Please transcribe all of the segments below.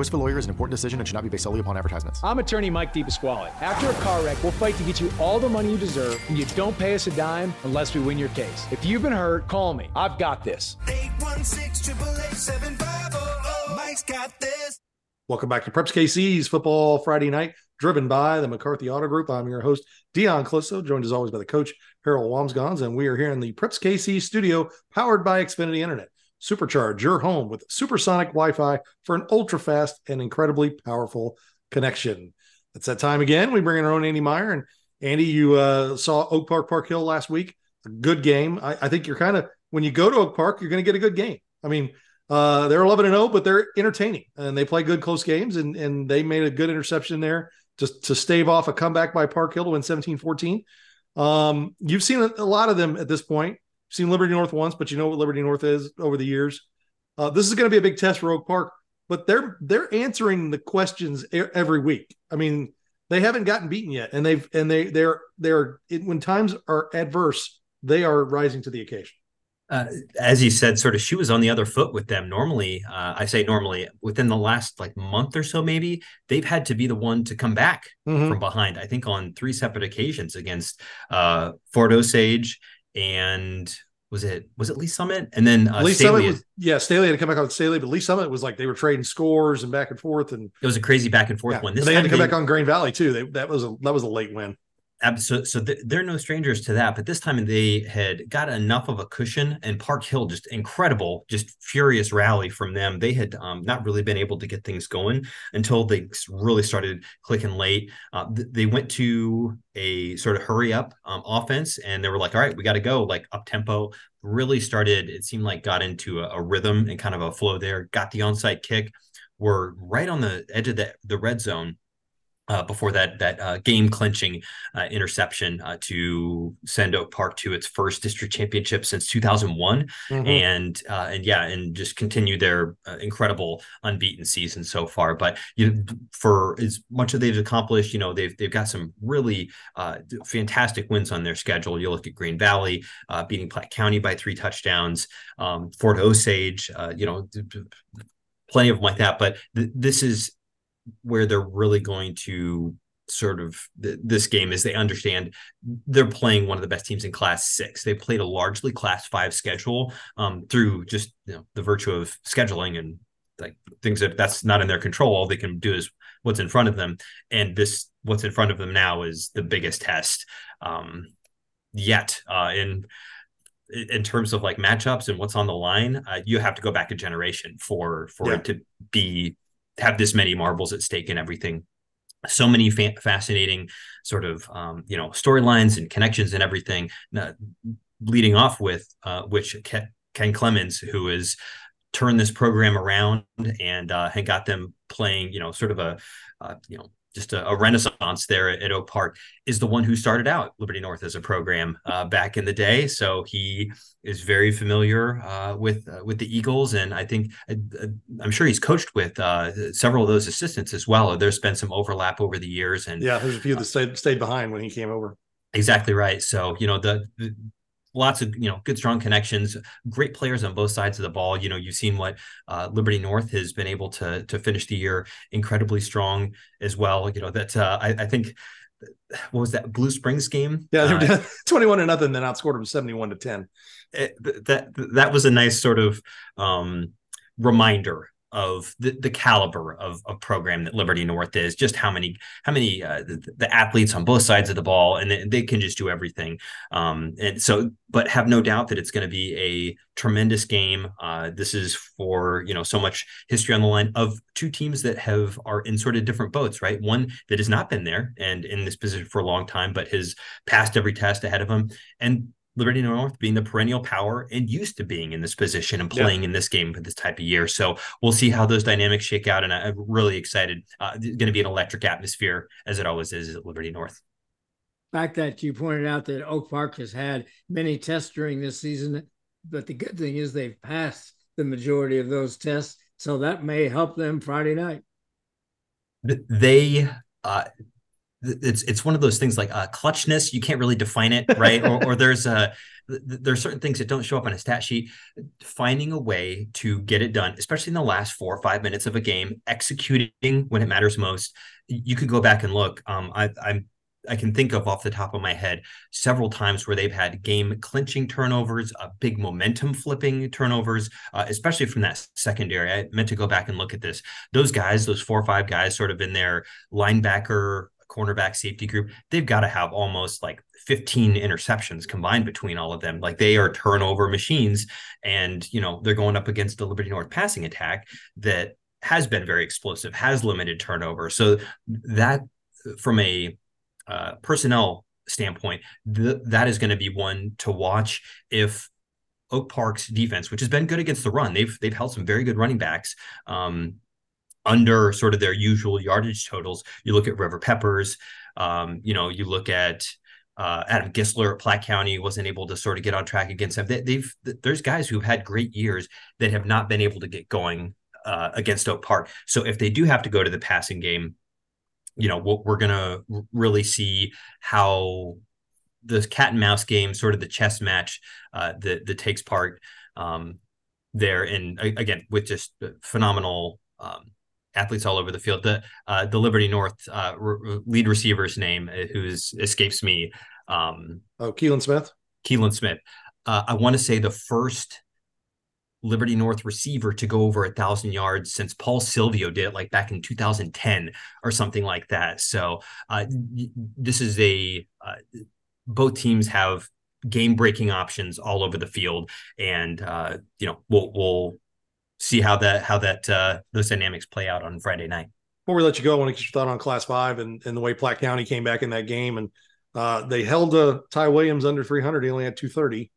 choice of a lawyer is an important decision and should not be based solely upon advertisements. I'm attorney Mike DePasquale. After a car wreck, we'll fight to get you all the money you deserve, and you don't pay us a dime unless we win your case. If you've been hurt, call me. I've got this. 816 Mike's got this. Welcome back to Preps KC's Football Friday Night, driven by the McCarthy Auto Group. I'm your host, Dion Clisso, joined as always by the coach, Harold Wamsgons, and we are here in the Preps KC studio, powered by Xfinity Internet. Supercharge your home with supersonic Wi Fi for an ultra fast and incredibly powerful connection. It's that time again. We bring in our own Andy Meyer. And Andy, you uh, saw Oak Park Park Hill last week. A good game. I, I think you're kind of, when you go to Oak Park, you're going to get a good game. I mean, uh, they're 11 and 0, but they're entertaining and they play good close games. And, and they made a good interception there just to stave off a comeback by Park Hill to win 17 14. Um, you've seen a, a lot of them at this point seen Liberty North once, but you know what Liberty North is over the years. Uh, this is going to be a big test for Oak Park, but they're they're answering the questions every week. I mean, they haven't gotten beaten yet, and they've and they they're they're when times are adverse, they are rising to the occasion. Uh, as you said, sort of she was on the other foot with them. Normally, uh, I say normally within the last like month or so, maybe they've had to be the one to come back mm-hmm. from behind. I think on three separate occasions against uh, Fort Osage and was it was it Lee's Summit and then uh, Lee Staley Summit was, yeah Staley had to come back on Staley but Lee's Summit was like they were trading scores and back and forth and it was a crazy back and forth yeah, one. This they had to come they, back on Grain Valley too. They, that was a that was a late win so, so they're no strangers to that. But this time they had got enough of a cushion, and Park Hill just incredible, just furious rally from them. They had um, not really been able to get things going until they really started clicking late. Uh, th- they went to a sort of hurry up um, offense, and they were like, "All right, we got to go." Like up tempo, really started. It seemed like got into a, a rhythm and kind of a flow there. Got the onside kick. Were right on the edge of the, the red zone uh, before that that uh, game clinching uh, interception uh, to send Oak Park to its first district championship since 2001, mm-hmm. and uh, and yeah, and just continue their uh, incredible unbeaten season so far. But you know, for as much as they've accomplished, you know they've they've got some really fantastic wins on their schedule. You look at Grain Valley beating Platte County by three touchdowns, um, Fort Osage, you know. Plenty of them like that, but th- this is where they're really going to sort of th- this game is they understand they're playing one of the best teams in class six. They played a largely class five schedule um, through just you know the virtue of scheduling and like things that that's not in their control. All they can do is what's in front of them. And this what's in front of them now is the biggest test um, yet uh, in in terms of like matchups and what's on the line uh, you have to go back a generation for for yeah. it to be have this many marbles at stake and everything. So many fa- fascinating sort of um, you know storylines and connections and everything uh, leading off with uh, which ken clemens who has turned this program around and uh, and got them playing you know sort of a uh, you know just a, a, renaissance there at, at, Oak Park, is the one who started out Liberty North as a program uh, back in the day. So he is very familiar uh, with uh, with the Eagles, and I think uh, uh, I'm sure he's coached with uh, several of those assistants as well. There's been some overlap over the years, and yeah, there's a few that stayed stayed behind when he came over. Exactly right. So you know the, the lots of you know good strong connections great players on both sides of the ball. You know you've seen what uh, liberty north has been able to to finish the year incredibly strong as well. You know that uh, I, I, think what was that blue springs game? Yeah uh, 21 to nothing then outscored them 71 to 10 it, that that was a nice sort of um, reminder of the, the caliber of, of program that Liberty North is, just how many how many uh, the, the, athletes on both sides of the ball, and they, they can just do everything. Um, and so, but have no doubt that it's going to be a tremendous game. Uh, this is for you know so much history on the line of two teams that have are in sort of different boats, right? One that has not been there and in this position for a long time, but has passed every test ahead of them, and Liberty North being the perennial power and used to being in this position and playing yeah. in this game for this type of year. So we'll see how those dynamics shake out. And I'm really excited. Uh, going to be an electric atmosphere as it always is at Liberty North. Fact that you pointed out that Oak Park has had many tests during this season, but the good thing is they've passed the majority of those tests. So that may help them Friday night. They, uh, it's it's one of those things like uh, clutchness. You can't really define it, right? or, or there's a there are certain things that don't show up on a stat sheet. Finding a way to get it done, especially in the last four or five minutes of a game, executing when it matters most. You could go back and look. Um, I, I'm I can think of off the top of my head several times where they've had game clinching turnovers, uh, big momentum flipping turnovers, uh, especially from that secondary. I meant to go back and look at this. Those guys, those four or five guys, sort of in their linebacker, cornerback, safety group, they've got to have almost like 15 interceptions combined between all of them. Like they are turnover machines, and you know they're going up against the Liberty North passing attack that has been very explosive, has limited turnover. So that from a uh, personnel standpoint, th- that is going to be one to watch if Oak Park's defense, which has been good against the run, they've they've held some very good running backs um, under sort of their usual yardage totals. You look at River Peppers, um, you know, you look at uh, Adam Gisler at Platte County wasn't able to sort of get on track against them. They, have there's guys who've had great years that have not been able to get going uh, against Oak Park. So if they do have to go to the passing game, you know what we're gonna really see how the cat and mouse game, sort of the chess match uh, that that takes part um, there, and again with just phenomenal um, athletes all over the field. The uh, the Liberty North uh, lead receiver's name, uh, who's escapes me. Um, oh, Keelan Smith. Keelan Smith. Uh, I want to say the first Liberty North receiver to go over a thousand yards since Paul Silvio did it like back in 2010 or something like that. So uh, this is a uh, both teams have game breaking options all over the field, and uh, you know we'll we'll see how that how that uh, those dynamics play out on Friday night. Before we let you go, I want to get your thought on Class Five and, and the way Platte County came back in that game, and uh, they held uh, Ty Williams under 300. He only had 230.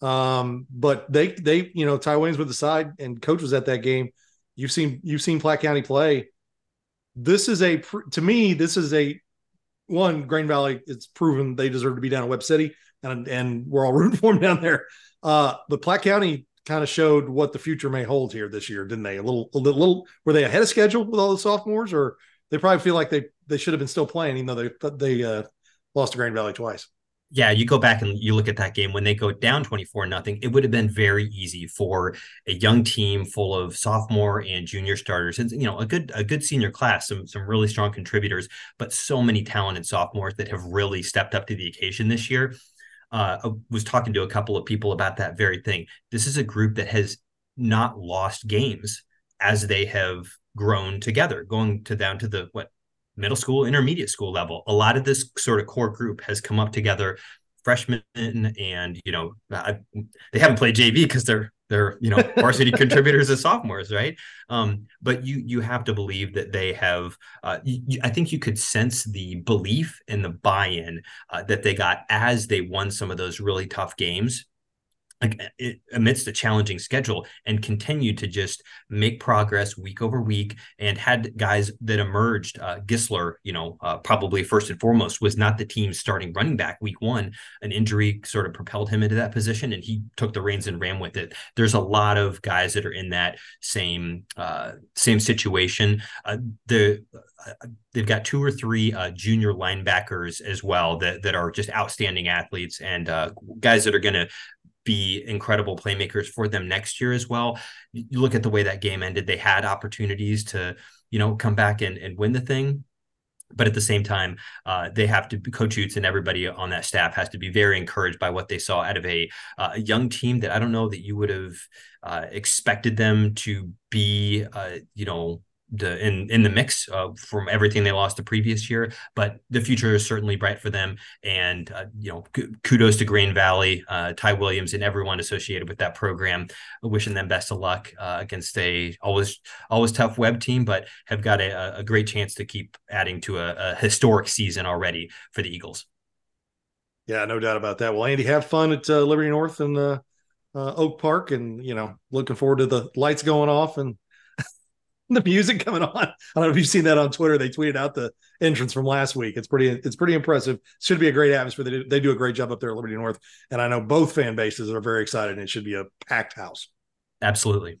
Um, but they they you know Ty Williams with the side and coach was at that game. You've seen you've seen Platte County play. This is a to me this is a one Grain Valley. It's proven they deserve to be down in Webb City, and and we're all rooting for them down there. Uh, but Platte County kind of showed what the future may hold here this year, didn't they? A little, a little, little were they ahead of schedule with all the sophomores, or they probably feel like they they should have been still playing, even though they they uh, lost to Grain Valley twice yeah, you go back and you look at that game when they go down 24 nothing, it would have been very easy for a young team full of sophomore and junior starters and you know, a good a good senior class, some some really strong contributors, but so many talented sophomores that have really stepped up to the occasion this year. Uh, I was talking to a couple of people about that very thing. This is a group that has not lost games as they have grown together, going to down to the what middle school, intermediate school level. A lot of this sort of core group has come up together, freshmen, and you know, I, they haven't played JV because they're they're you know varsity contributors as sophomores, right? Um, but you you have to believe that they have. Uh, you, I think you could sense the belief and the buy-in uh, that they got as they won some of those really tough games like amidst a challenging schedule and continued to just make progress week over week and had guys that emerged uh, gisler you know uh, probably first and foremost was not the team's starting running back week one. An injury sort of propelled him into that position and he took the reins and ran with it. There's a lot of guys that are in that same uh, same situation. Uh, the uh, they've got two or three uh, junior linebackers as well that that are just outstanding athletes and uh, guys that are going to be incredible playmakers for them next year as well. You look at the way that game ended; they had opportunities to, you know, come back and, and win the thing. But at the same time, uh, they have to coach Utes and everybody on that staff has to be very encouraged by what they saw out of a, uh, a young team that I don't know that you would have uh, expected them to be, uh, you know, the in in the mix uh, from everything they lost the previous year. But the future is certainly bright for them. And uh, you know, kudos to Grain Valley, uh, Ty Williams, and everyone associated with that program. Wishing them best of luck uh, against a always always tough Webb team, but have got a, a great chance to keep adding to a, a historic season already for the Eagles. Yeah, no doubt about that. Well, Andy, have fun at uh, Liberty North and uh, Oak Park, and you know, looking forward to the lights going off and the music coming on. I don't know if you've seen that on Twitter. They tweeted out the entrance from last week. It's pretty it's pretty impressive. Should be a great atmosphere. They do, they do a great job up there at Liberty North, and I know both fan bases are very excited. and It should be a packed house. Absolutely.